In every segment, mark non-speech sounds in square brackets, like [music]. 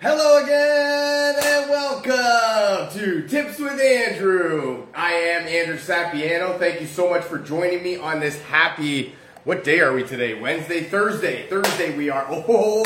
Hello again and welcome to Tips with Andrew. I am Andrew Sapiano. Thank you so much for joining me on this happy, what day are we today? Wednesday, Thursday. Thursday we are. Oh,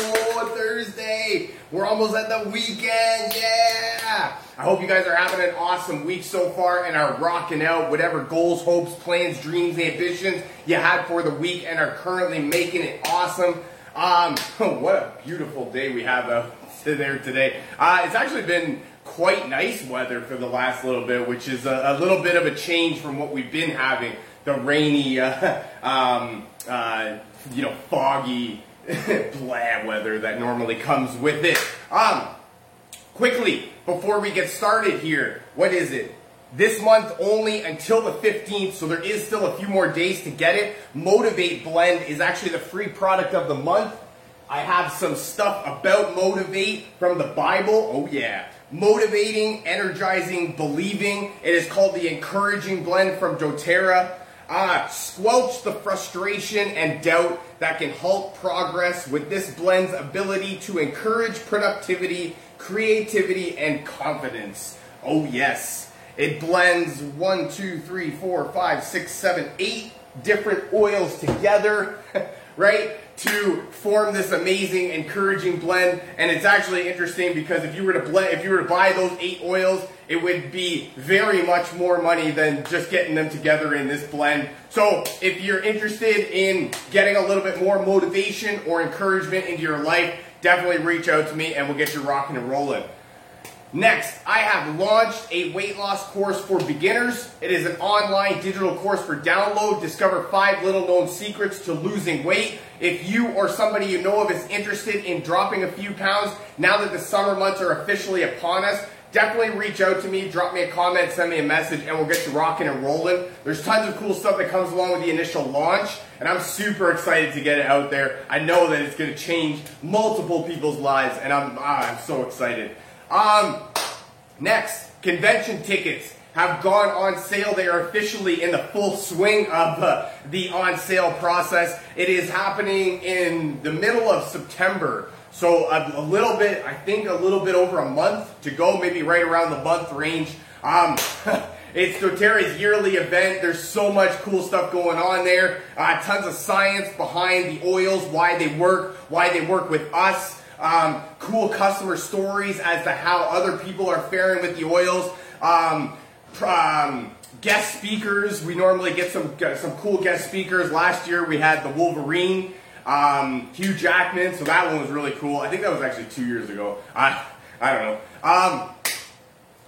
Thursday. We're almost at the weekend. Yeah. I hope you guys are having an awesome week so far and are rocking out whatever goals, hopes, plans, dreams, ambitions you had for the week and are currently making it awesome. Um, [laughs] what a beautiful day we have out there today. Uh, it's actually been quite nice weather for the last little bit, which is a, a little bit of a change from what we've been having. The rainy, uh, [laughs] um, uh, you know, foggy, [laughs] blah weather that normally comes with it. Um, quickly, before we get started here, what is it? This month only until the 15th, so there is still a few more days to get it. Motivate Blend is actually the free product of the month. I have some stuff about Motivate from the Bible. Oh, yeah. Motivating, energizing, believing. It is called the Encouraging Blend from doTERRA. Ah, squelch the frustration and doubt that can halt progress with this blend's ability to encourage productivity, creativity, and confidence. Oh, yes. It blends one, two, three, four, five, six, seven, eight different oils together, [laughs] right? To form this amazing, encouraging blend. And it's actually interesting because if you were to blend, if you were to buy those eight oils, it would be very much more money than just getting them together in this blend. So if you're interested in getting a little bit more motivation or encouragement into your life, definitely reach out to me and we'll get you rocking and rolling. Next, I have launched a weight loss course for beginners. It is an online digital course for download. Discover five little known secrets to losing weight. If you or somebody you know of is interested in dropping a few pounds now that the summer months are officially upon us, definitely reach out to me, drop me a comment, send me a message, and we'll get you rocking and rolling. There's tons of cool stuff that comes along with the initial launch, and I'm super excited to get it out there. I know that it's going to change multiple people's lives, and I'm, ah, I'm so excited. Um, next, convention tickets have gone on sale. They are officially in the full swing of uh, the on sale process. It is happening in the middle of September. So a, a, little bit, I think a little bit over a month to go, maybe right around the month range. Um, [laughs] it's doTERRA's yearly event. There's so much cool stuff going on there. Uh, tons of science behind the oils, why they work, why they work with us um, cool customer stories as to how other people are faring with the oils. Um, um, guest speakers. We normally get some some cool guest speakers. Last year we had the Wolverine, um, Hugh Jackman, so that one was really cool. I think that was actually two years ago. [laughs] I I don't know. Um,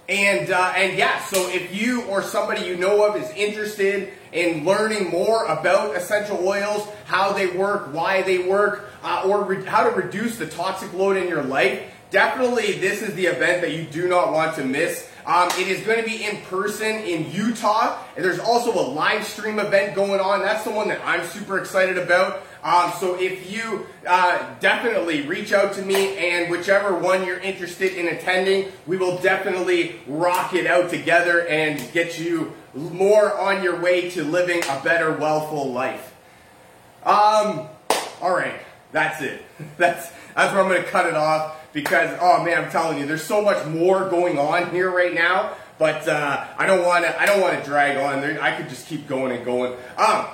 and uh, and yeah, so if you or somebody you know of is interested in learning more about essential oils, how they work, why they work, uh, or re- how to reduce the toxic load in your life, definitely this is the event that you do not want to miss. Um, it is going to be in person in Utah, and there's also a live stream event going on. That's the one that I'm super excited about. Um, so if you uh, definitely reach out to me, and whichever one you're interested in attending, we will definitely rock it out together and get you more on your way to living a better, well-full life. Um, all right. That's it. [laughs] That's that's where I'm going to cut it off because oh man, I'm telling you, there's so much more going on here right now. But uh, I don't want to. I don't want to drag on. There, I could just keep going and going. Um,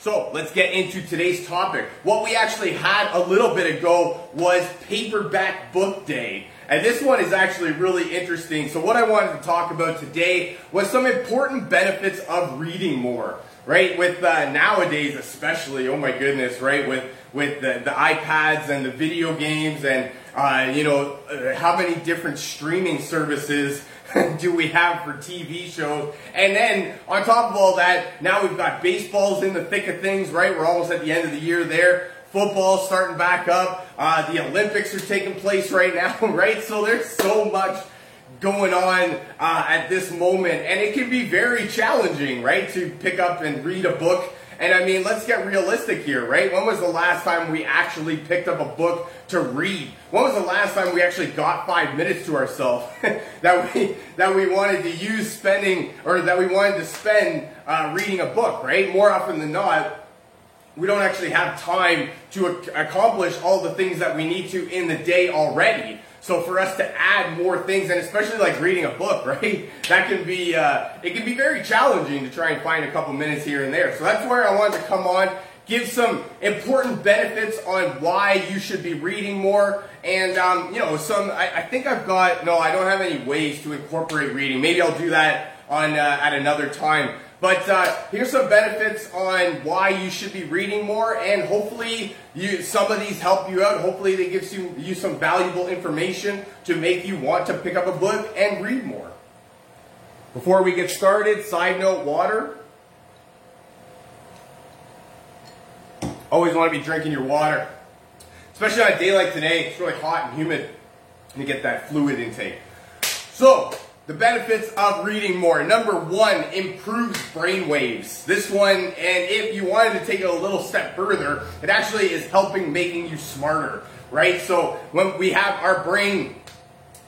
so let's get into today's topic. What we actually had a little bit ago was paperback book day. And this one is actually really interesting. So what I wanted to talk about today was some important benefits of reading more right? With uh, nowadays, especially, oh my goodness, right? With with the, the iPads and the video games, and uh, you know, uh, how many different streaming services [laughs] do we have for TV shows? And then on top of all that, now we've got baseballs in the thick of things, right? We're almost at the end of the year there. Football's starting back up. Uh, the Olympics are taking place right now, [laughs] right? So there's so much going on uh, at this moment. And it can be very challenging, right, to pick up and read a book. And I mean, let's get realistic here, right? When was the last time we actually picked up a book to read? When was the last time we actually got five minutes to ourselves [laughs] that we that we wanted to use spending or that we wanted to spend uh, reading a book, right? More often than not, we don't actually have time to ac- accomplish all the things that we need to in the day already. So for us to add more things, and especially like reading a book, [laughs] right? That can be uh, it can be very challenging to try and find a couple minutes here and there. So that's where I wanted to come on, give some important benefits on why you should be reading more, and um, you know, some. I, I, think I've got no, I don't have any ways to incorporate reading. Maybe I'll do that on uh, at another time. But uh, here's some benefits on why you should be reading more, and hopefully you, some of these help you out. Hopefully they give you, you some valuable information to make you want to pick up a book and read more. Before we get started, side note, water. Always want to be drinking your water. Especially on a day like today, it's really hot and humid, and you get that fluid intake. So, the benefits of reading more. Number one, improves brain waves. This one, and if you wanted to take it a little step further, it actually is helping making you smarter, right? So when we have our brain,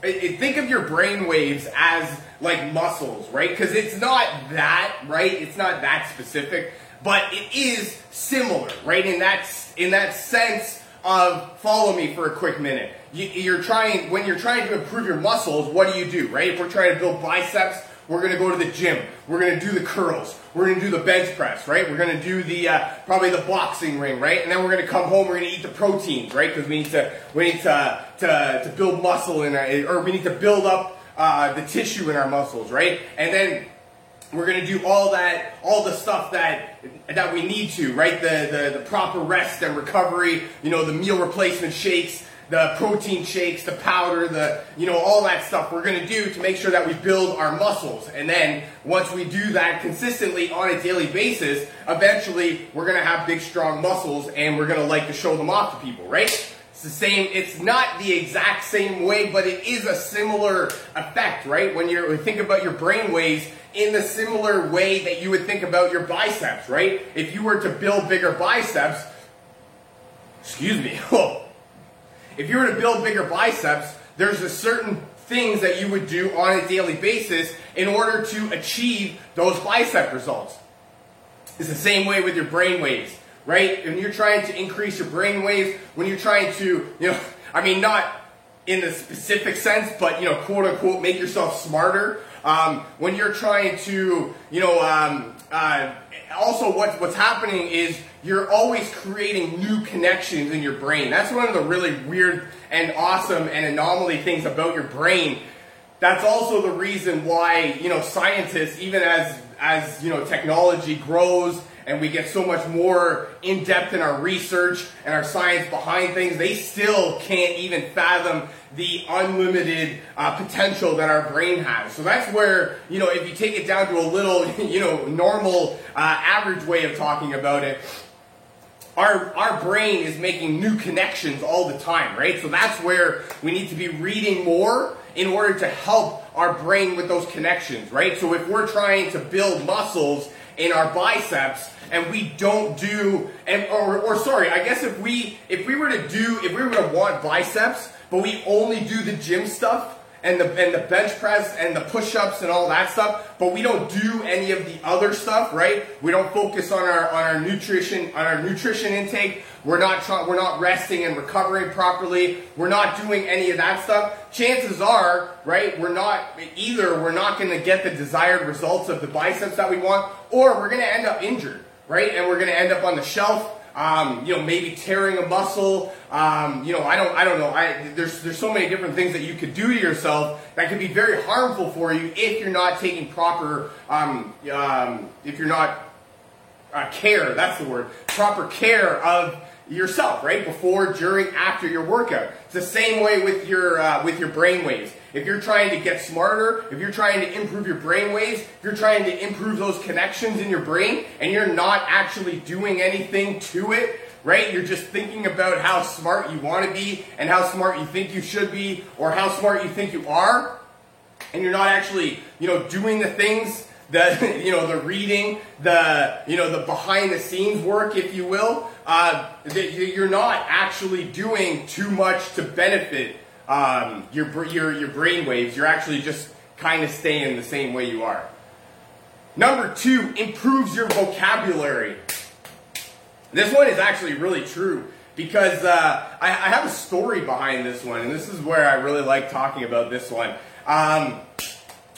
think of your brain waves as like muscles, right? Because it's not that, right? It's not that specific, but it is similar, right? In that in that sense of follow me for a quick minute you, are trying when you're trying to improve your muscles. What do you do, right? If we're trying to build biceps, we're going to go to the gym. We're going to do the curls. We're going to do the bench press, right? We're going to do the uh, probably the boxing ring, right? And then we're going to come home. We're going to eat the proteins, right? Because we need to we need to to, to build muscle in our, or we need to build up uh, the tissue in our muscles, right? And then we're going to do all that, all the stuff that that we need to, right? The, the the proper rest and recovery, you know, the meal replacement shakes, the protein shakes, the powder, the, you know, all that stuff we're going to do to make sure that we build our muscles. And then once we do that consistently on a daily basis, eventually we're going to have big, strong muscles and we're going to like to show them off to people, right? It's the same, it's not the exact same way, but it is a similar effect, right? When you think about your brain waves, in the similar way that you would think about your biceps, right? If you were to build bigger biceps, excuse me, [laughs] oh, if you were to build bigger biceps, there's a certain things that you would do on a daily basis in order to achieve those bicep results. It's the same way with your brain waves, right? When you're trying to increase your brain waves, when you're trying to, you know, [laughs] I mean, not in the specific sense, but, you know, quote unquote, make yourself smarter. Um, when you're trying to, you know, um, uh, also what, what's happening is you're always creating new connections in your brain. That's one of the really weird and awesome and anomaly things about your brain. That's also the reason why, you know, scientists, even as, as, you know, technology grows and we get so much more in depth in our research and our science behind things, they still can't even fathom the unlimited uh, potential that our brain has. So that's where, you know, if you take it down to a little, [laughs] you know, normal, uh, average way of talking about it, our, our brain is making new connections all the time, right? So that's where we need to be reading more in order to help our brain with those connections, right? So if we're trying to build muscles in our biceps and we don't do and or, or sorry, I guess if we if we were to do if we were to want biceps, but we only do the gym stuff, and the and the bench press and the push-ups and all that stuff, but we don't do any of the other stuff, right? We don't focus on our on our nutrition on our nutrition intake. We're not try, we're not resting and recovering properly. We're not doing any of that stuff. Chances are, right, we're not either we're not going to get the desired results of the biceps that we want or we're going to end up injured, right? And we're going to end up on the shelf um, you know, maybe tearing a muscle. Um, you know, I don't, I don't know. I, there's, there's so many different things that you could do to yourself that could be very harmful for you if you're not taking proper, um, um, if you're not uh, care. That's the word. Proper care of yourself, right? Before, during, after your workout. It's the same way with your uh, with your brain waves. If you're trying to get smarter, if you're trying to improve your brain waves, if you're trying to improve those connections in your brain, and you're not actually doing anything to it, right? You're just thinking about how smart you want to be and how smart you think you should be or how smart you think you are, and you're not actually, you know, doing the things the [laughs] you know the reading, the you know the behind the scenes work, if you will, uh, that you're not actually doing too much to benefit um, your your your brain waves. You're actually just kind of staying the same way you are. Number two, improves your vocabulary. This one is actually really true because uh, I, I, have a story behind this one, and this is where I really like talking about this one. Um,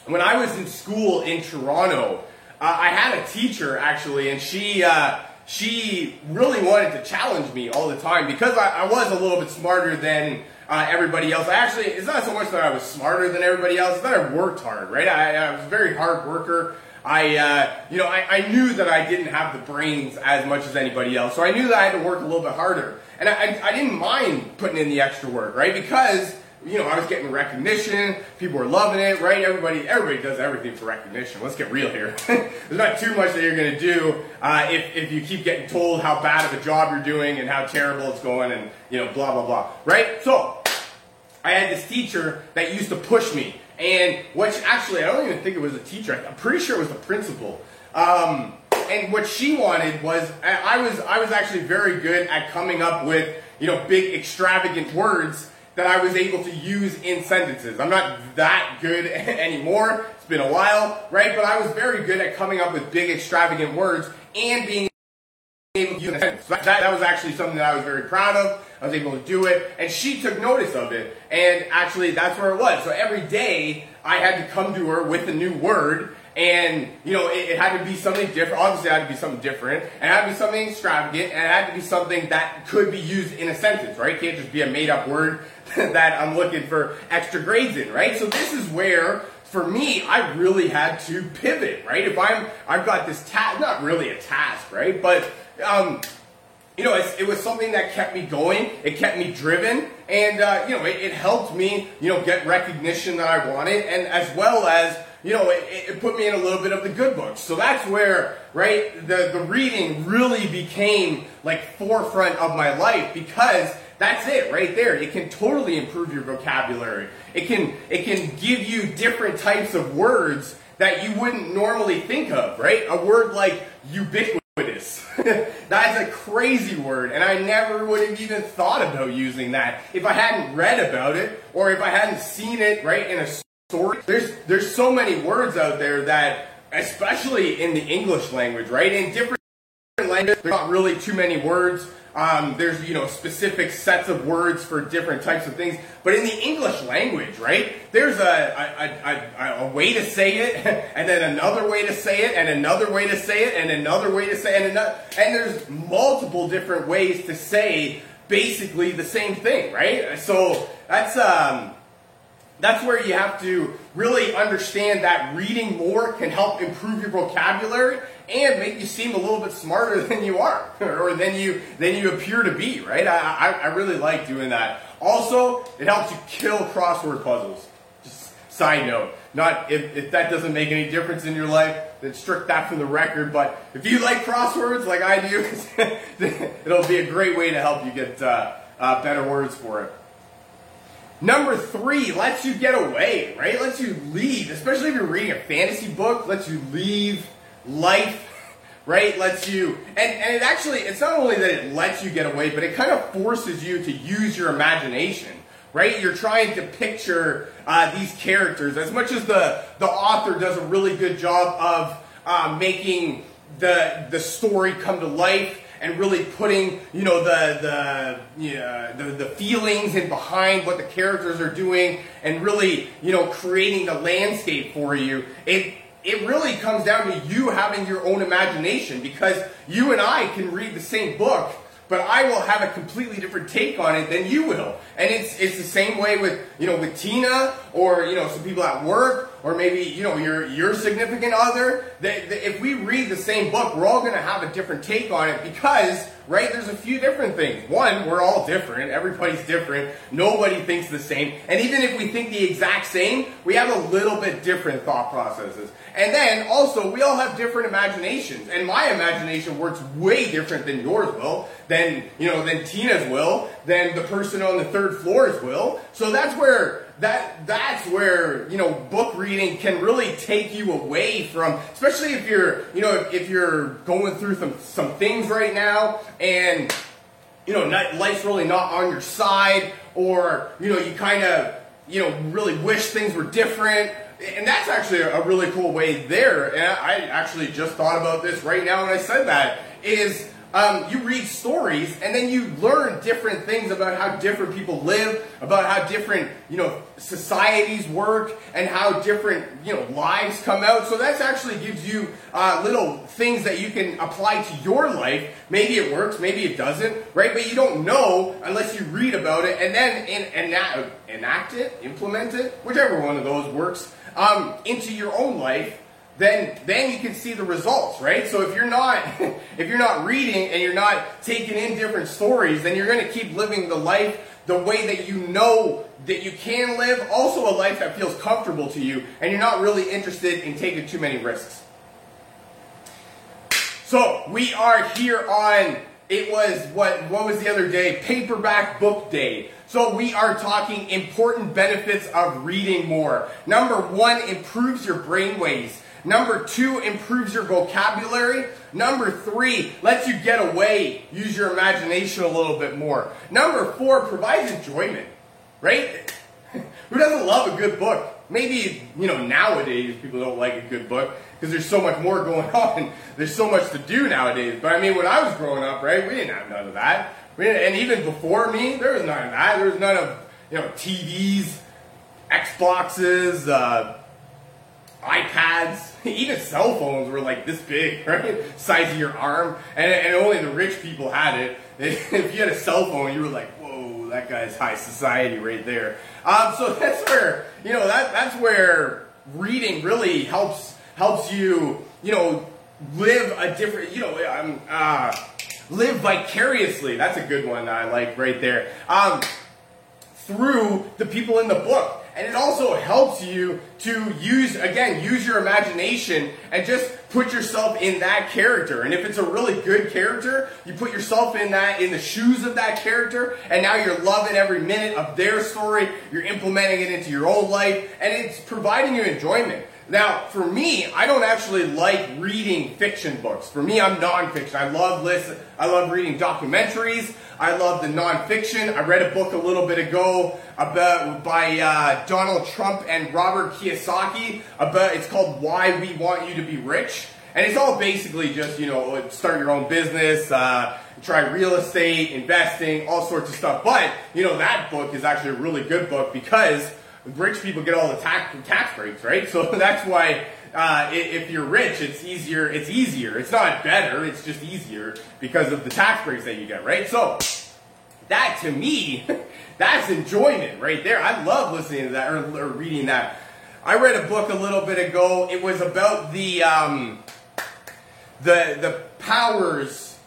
when I was in school in Toronto, uh, I had a teacher actually, and she uh, she really wanted to challenge me all the time because I, I was a little bit smarter than uh, everybody else. Actually, it's not so much that I was smarter than everybody else; that I worked hard. Right? I, I was a very hard worker. I, uh, you know, I, I, knew that I didn't have the brains as much as anybody else, so I knew that I had to work a little bit harder, and I, I didn't mind putting in the extra work, right? Because you know, I was getting recognition. People were loving it, right? Everybody, everybody does everything for recognition. Let's get real here. [laughs] There's not too much that you're going to do uh, if, if you keep getting told how bad of a job you're doing and how terrible it's going and, you know, blah, blah, blah, right? So, I had this teacher that used to push me. And which actually, I don't even think it was a teacher. I'm pretty sure it was the principal. Um, and what she wanted was, I was, I was actually very good at coming up with, you know, big extravagant words that I was able to use in sentences. I'm not that good [laughs] anymore. It's been a while, right? But I was very good at coming up with big, extravagant words and being able to use a sentence. That, that was actually something that I was very proud of. I was able to do it, and she took notice of it. And actually, that's where it was. So every day, I had to come to her with a new word and, you know, it, it, had to be something different. Obviously, it had to be something different. And it had to be something extravagant. And it had to be something that could be used in a sentence, right? It can't just be a made up word [laughs] that I'm looking for extra grades in, right? So this is where, for me, I really had to pivot, right? If I'm, I've got this task, not really a task, right? But, um, you know, it was something that kept me going. It kept me driven, and uh, you know, it, it helped me, you know, get recognition that I wanted, and as well as you know, it, it, put me in a little bit of the good books. So that's where, right, the, the reading really became like forefront of my life because that's it right there. It can totally improve your vocabulary. It can, it can give you different types of words that you wouldn't normally think of, right? A word like ubiquitous. [laughs] That's a crazy word, and I never would have even thought about using that if I hadn't read about it or if I hadn't seen it, right, in a story. There's there's so many words out there that, especially in the English language, right? In different languages, there's not really too many words. Um, there's you know specific sets of words for different types of things, but in the English language, right? There's a a, a, a way to say it, [laughs] and then another way to say it, and another way to say it, and another way to say it, and another, and there's multiple different ways to say basically the same thing, right? So that's um, that's where you have to really understand that reading more can help improve your vocabulary and make you seem a little bit smarter [laughs] than you are [laughs] or than you than you appear to be, right? I, I, I really like doing that. Also, it helps you kill crossword puzzles. Just side note. Not if, if that doesn't make any difference in your life, then strict that from the record. But if you like crosswords like I do, [laughs] it'll be a great way to help you get uh, uh, better words for it. Number three lets you get away, right? Lets you leave, especially if you're reading a fantasy book, lets you leave life, right? Lets you, and, and it actually, it's not only that it lets you get away, but it kind of forces you to use your imagination, right? You're trying to picture uh, these characters as much as the, the author does a really good job of uh, making the, the story come to life and really putting you know the the, you know, the the feelings in behind what the characters are doing and really you know creating the landscape for you it it really comes down to you having your own imagination because you and I can read the same book but I will have a completely different take on it than you will. And it's it's the same way with you know with Tina or you know some people at work or maybe you know your your significant other. That, that if we read the same book, we're all going to have a different take on it because right there's a few different things. One, we're all different. Everybody's different. Nobody thinks the same. And even if we think the exact same, we have a little bit different thought processes. And then also we all have different imaginations. And my imagination works way different than yours will, than you know than Tina's will, than the person on the third floor's will. So that's where that that's where you know book reading can really take you away from especially if you're you know if, you're going through some some things right now and you know not, life's really not on your side or you know you kind of you know really wish things were different. And that's actually a really cool way there. And i actually just thought about this right now when i said that is um, you read stories and then you learn different things about how different people live, about how different, you know, societies work and how different, you know, lives come out. So that actually gives you uh, little things that you can apply to your life. Maybe it works, maybe it doesn't, right? But you don't know unless you read about it and then in, enact, enact it, implement it, whichever one of those works, um, into your own life then then you can see the results, right? So if you're not [laughs] if you're not reading and you're not taking in different stories, then you're going to keep living the life the way that you know that you can live, also a life that feels comfortable to you, and you're not really interested in taking too many risks. So we are here on it was what what was the other day? Paperback book day. So we are talking important benefits of reading more. Number one, improves your brain waves. Number two, improves your vocabulary. Number three, lets you get away, use your imagination a little bit more. Number four, provides enjoyment, right? [laughs] Who doesn't love a good book? Maybe, you know, nowadays people don't like a good book because there's so much more [laughs] going on. There's so much to do nowadays. But I mean, when I was growing up, right, we didn't have none of that. and even before me, there was none of that. There was none of, you know, TVs, Xboxes, uh, iPads, [laughs] even cell phones were like this big, [laughs] right? Size of your arm. And, and only the rich people had it. [laughs] If you had a cell phone, you were like, whoa, that guy's high society right there. Um, so that's where, you know, that, that's where reading really helps, helps you, you know, live a different, you know, um, uh, live vicariously. That's a good one that I like right there. Um, through the people in the book. And it also helps you to use, again, use your imagination and just put yourself in that character. And if it's a really good character, you put yourself in that, in the shoes of that character, and now you're loving every minute of their story. You're implementing it into your own life, and it's providing you enjoyment. Now, for me, I don't actually like reading fiction books. For me, I'm nonfiction. I love listen. I love reading documentaries. I love the nonfiction. I read a book a little bit ago about by uh, Donald Trump and Robert Kiyosaki. About it's called "Why We Want You to Be Rich," and it's all basically just you know start your own business. Uh, try real estate, investing, all sorts of stuff. But, you know, that book is actually a really good book because rich people get all the tax tax breaks, right? [laughs] So that's why uh, if you're rich, it's easier. It's easier. It's not better. It's just easier because of the tax breaks that you get, right? So that to me, [laughs] that's enjoyment right there. I love listening to that or, or, reading that. I read a book a little bit ago. It was about the um, the the powers,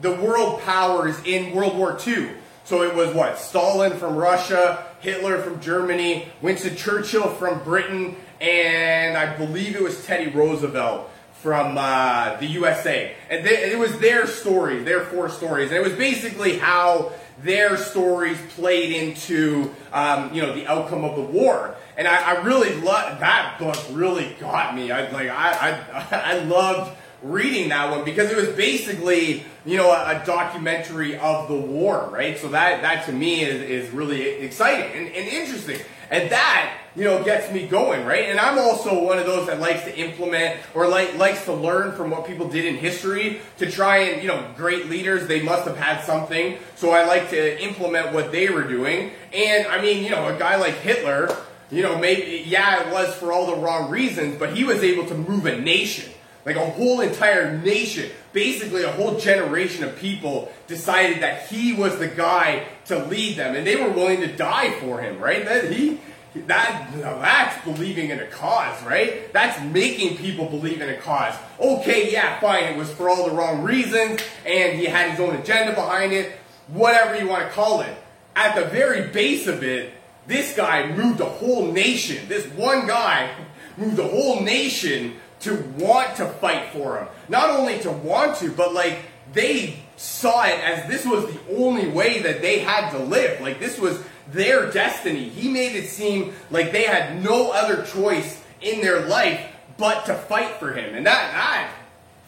the world powers in World War II. So it was what Stalin from Russia, Hitler from Germany, Winston Churchill from Britain, and I believe it was Teddy Roosevelt from uh, the USA. And they, it was their stories, their four stories. And it was basically how their stories played into, um, you know, the outcome of the war. And I, I really love, that book really got me. I, like, I, I, [laughs] I loved reading that one because it was basically you know a, a, documentary of the war right? So that that to me is, is really exciting and, and, interesting. And that you know gets me going right? And i'm also one of those that likes to implement or like likes to learn from what people did in history to try and you know great leaders they must have had something. So i like to implement what they were doing. And i mean you know a guy like hitler you know maybe yeah it was for all the wrong reasons but he was able to move a nation like a whole entire nation, basically a whole generation of people decided that he was the guy to lead them, and they were willing to die for him, right? That he that that's believing in a cause, right? That's making people believe in a cause. Okay, yeah, fine, it was for all the wrong reasons, and he had his own agenda behind it, whatever you want to call it. At the very base of it, this guy moved a whole nation. This one guy [laughs] moved a whole nation to want to fight for him. Not only to want to, but like they saw it as this was the only way that they had to live. Like this was their destiny. He made it seem like they had no other choice in their life but to fight for him. And that, that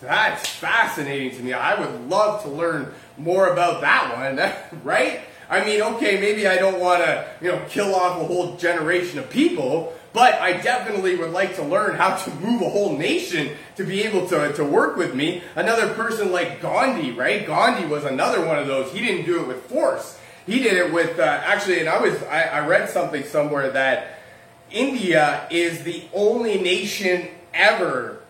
that's fascinating to me. I would love to learn more about that one, [laughs] right? I mean, okay, maybe I don't want to, you know, kill off a whole generation of people, but I definitely would like to learn how to move a whole nation to be able to, to work with me. Another person like Gandhi, right? Gandhi was another one of those. He didn't do it with force. He did it with, uh, actually, and I was, I, I read something somewhere that India is the only nation ever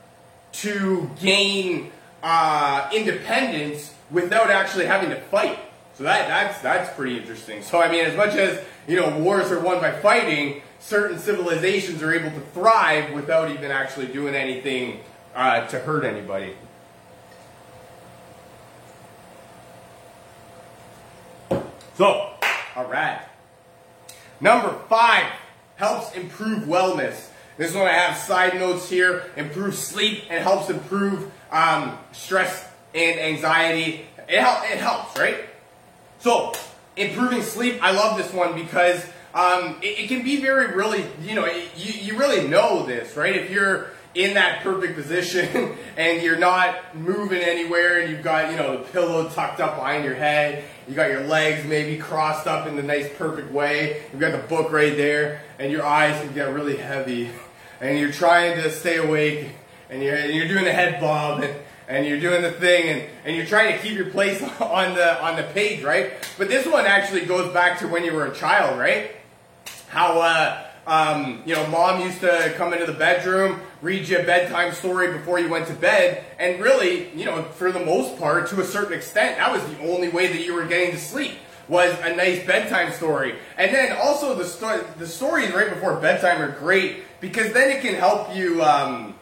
to gain uh, independence without actually having to fight. So that, that's, that's pretty interesting. So, I mean, as much as, you know, wars are won by fighting, certain civilizations are able to thrive without even actually doing anything uh, to hurt anybody. So, all right. Number five helps improve wellness. This one I have side notes here. Improves sleep and helps improve um, stress and anxiety. It, help, it helps, right? So, improving sleep, I love this one because um, it, it, can be very, really, you know, you, you really know this, right? If you're in that perfect position [laughs] and you're not moving anywhere and you've got, you know, the pillow tucked up behind your head, you got your legs maybe crossed up in the nice perfect way, you've got the book right there, and your eyes can get really heavy, [laughs] and you're trying to stay awake, and you're, and you're doing the head bob, and, and you're doing the thing, and, and you're trying to keep your place [laughs] on the, on the page, right? But this one actually goes back to when you were a child, right? How, uh, um, you know, mom used to come into the bedroom, read you a bedtime story before you went to bed, and really, you know, for the most part, to a certain extent, that was the only way that you were getting to sleep was a nice bedtime story. And then also the sto- the stories right before bedtime are great because then it can help you. Um,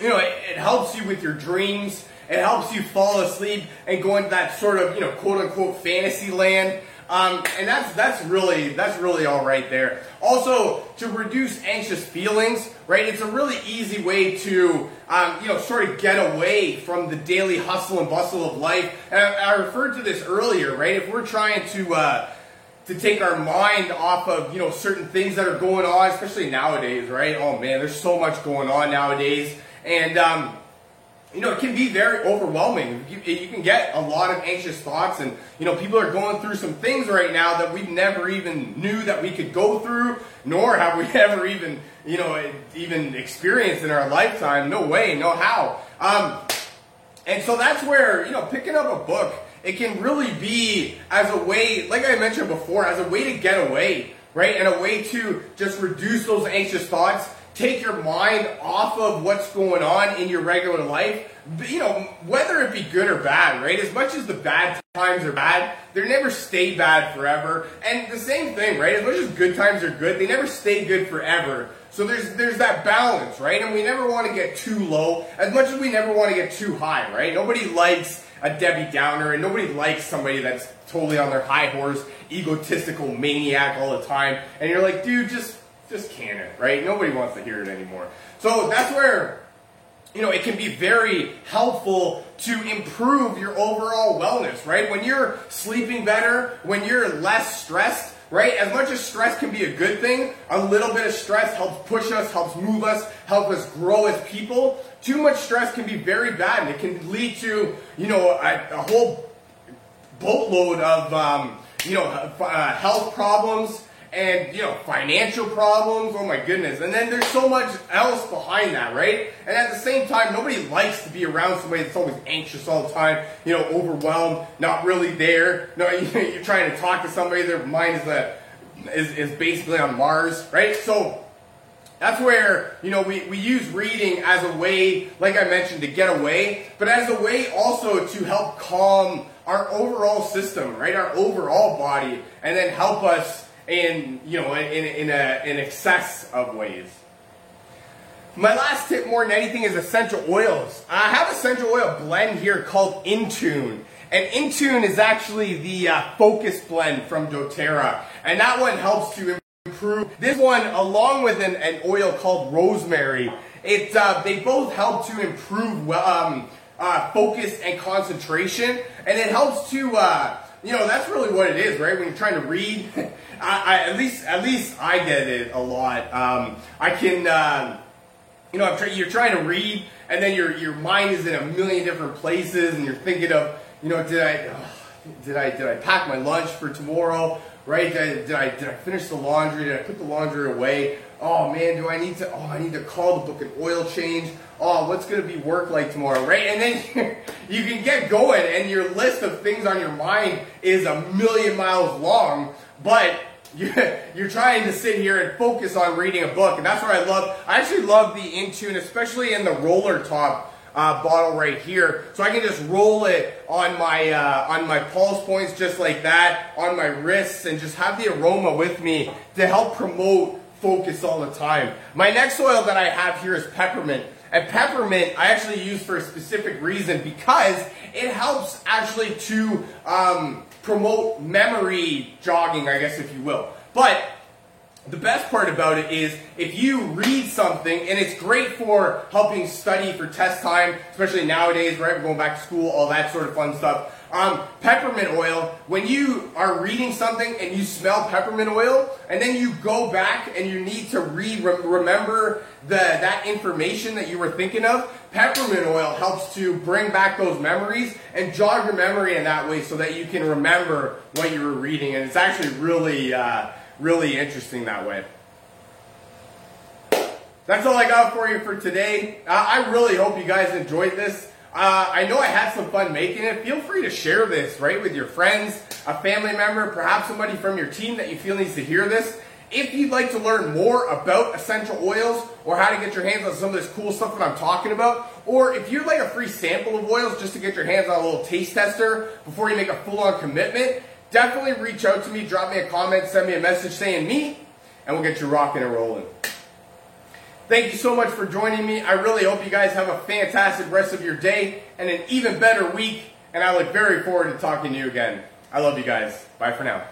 you know, it, it helps you with your dreams. It helps you fall asleep and go into that sort of you know quote unquote fantasy land. Um, and that's that's really that's really all right there. Also, to reduce anxious feelings, right? It's a really easy way to um, you know sort of get away from the daily hustle and bustle of life. And I, I referred to this earlier, right? If we're trying to uh, to take our mind off of you know certain things that are going on, especially nowadays, right? Oh man, there's so much going on nowadays, and um, you know, it can be very overwhelming. You, can get a lot of anxious thoughts, and you know, people are going through some things right now that we never even knew that we could go through, nor have we [laughs] ever even, you know, even experienced in our lifetime. No way, no how. Um, and so that's where you know, picking up a book, it can really be as a way, like I mentioned before, as a way to get away, right, and a way to just reduce those anxious thoughts take your mind off of what's going on in your regular life, you know, whether it be good or bad, right? As much as the bad times are bad, they never stay bad forever. And the same thing, right? As much as good times are good, they never stay good forever. So there's there's that balance, right? And we never want to get too low, as much as we never want to get too high, right? Nobody likes a Debbie Downer, and nobody likes somebody that's totally on their high horse, egotistical maniac all the time. And you're like, dude, just just can it, right? Nobody wants to hear it anymore. So that's where, you know, it can be very helpful to improve your overall wellness, right? When you're sleeping better, when you're less stressed, right? As much as stress can be a good thing, a little bit of stress helps push us, helps move us, help us grow as people. Too much stress can be very bad and it can lead to, you know, a, a whole boatload of, um, you know, uh, health problems, and you know financial problems oh my goodness. And then there's so much else behind that right? And at the same time nobody likes to be around somebody that's always anxious all the time you know overwhelmed not really there. No [laughs] you're trying to talk to somebody their mind is a is, is basically on mars right? So that's where, you know, we, we use reading as a way, like I mentioned, to get away, but as a way also to help calm our overall system, right? Our overall body, and then help us in you know in, in, a, in excess of ways. My last tip more than anything is essential oils. I have essential oil blend here called Intune. And Intune is actually the uh, focus blend from doTERRA. And that one helps to improve. This one, along with an, an oil called rosemary, it, uh, they both help to improve um, uh, focus and concentration. And it helps to, uh, you know, that's really what it is, right? When you're trying to read, [laughs] I, I, at least at least I get it a lot. Um, I can, uh, you know, try, you're trying to read, and then your your mind is in a million different places, and you're thinking of, you know, did I, did I did I pack my lunch for tomorrow? right? Did I, did I did I finish the laundry? Did I put the laundry away? Oh man, do I need to? Oh, I need to call to book an oil change. Oh, what's gonna be work like tomorrow, right? And then [laughs] you can get going, and your list of things on your mind is a million miles long, but [laughs] you're trying to sit here and focus on reading a book, and that's what I love. I actually love the Intune, especially in the roller top uh, bottle right here. So I can just roll it on my uh, on my pulse points just like that, on my wrists, and just have the aroma with me to help promote focus all the time. My next oil that I have here is peppermint. And peppermint I actually use for a specific reason because it helps actually to um, promote memory jogging, I guess if you will. But the best part about it is if you read something, and it's great for helping study for test time, especially nowadays, right? We're going back to school, all that sort of fun stuff. Um, peppermint oil, when you are reading something and you smell peppermint oil, and then you go back and you need to re remember the, that information that you were thinking of, peppermint oil helps to bring back those memories and jog your memory in that way so that you can remember what you were reading. And it's actually really, uh, really interesting that way. That's all I got for you for today. Uh, I really hope you guys enjoyed this. Uh, I know I had some fun making it. Feel free to share this, right, with your friends, a family member, perhaps somebody from your team that you feel needs to hear this. If you'd like to learn more about essential oils or how to get your hands on some of this cool stuff that I'm talking about, or if you'd like a free sample of oils just to get your hands on a little taste tester before you make a full-on commitment, definitely reach out to me, drop me a comment, send me a message saying me, and we'll get you rocking and rolling. Thank you so much for joining me. I really hope you guys have a fantastic rest of your day and an even better week. And I look very forward to talking to you again. I love you guys. Bye for now.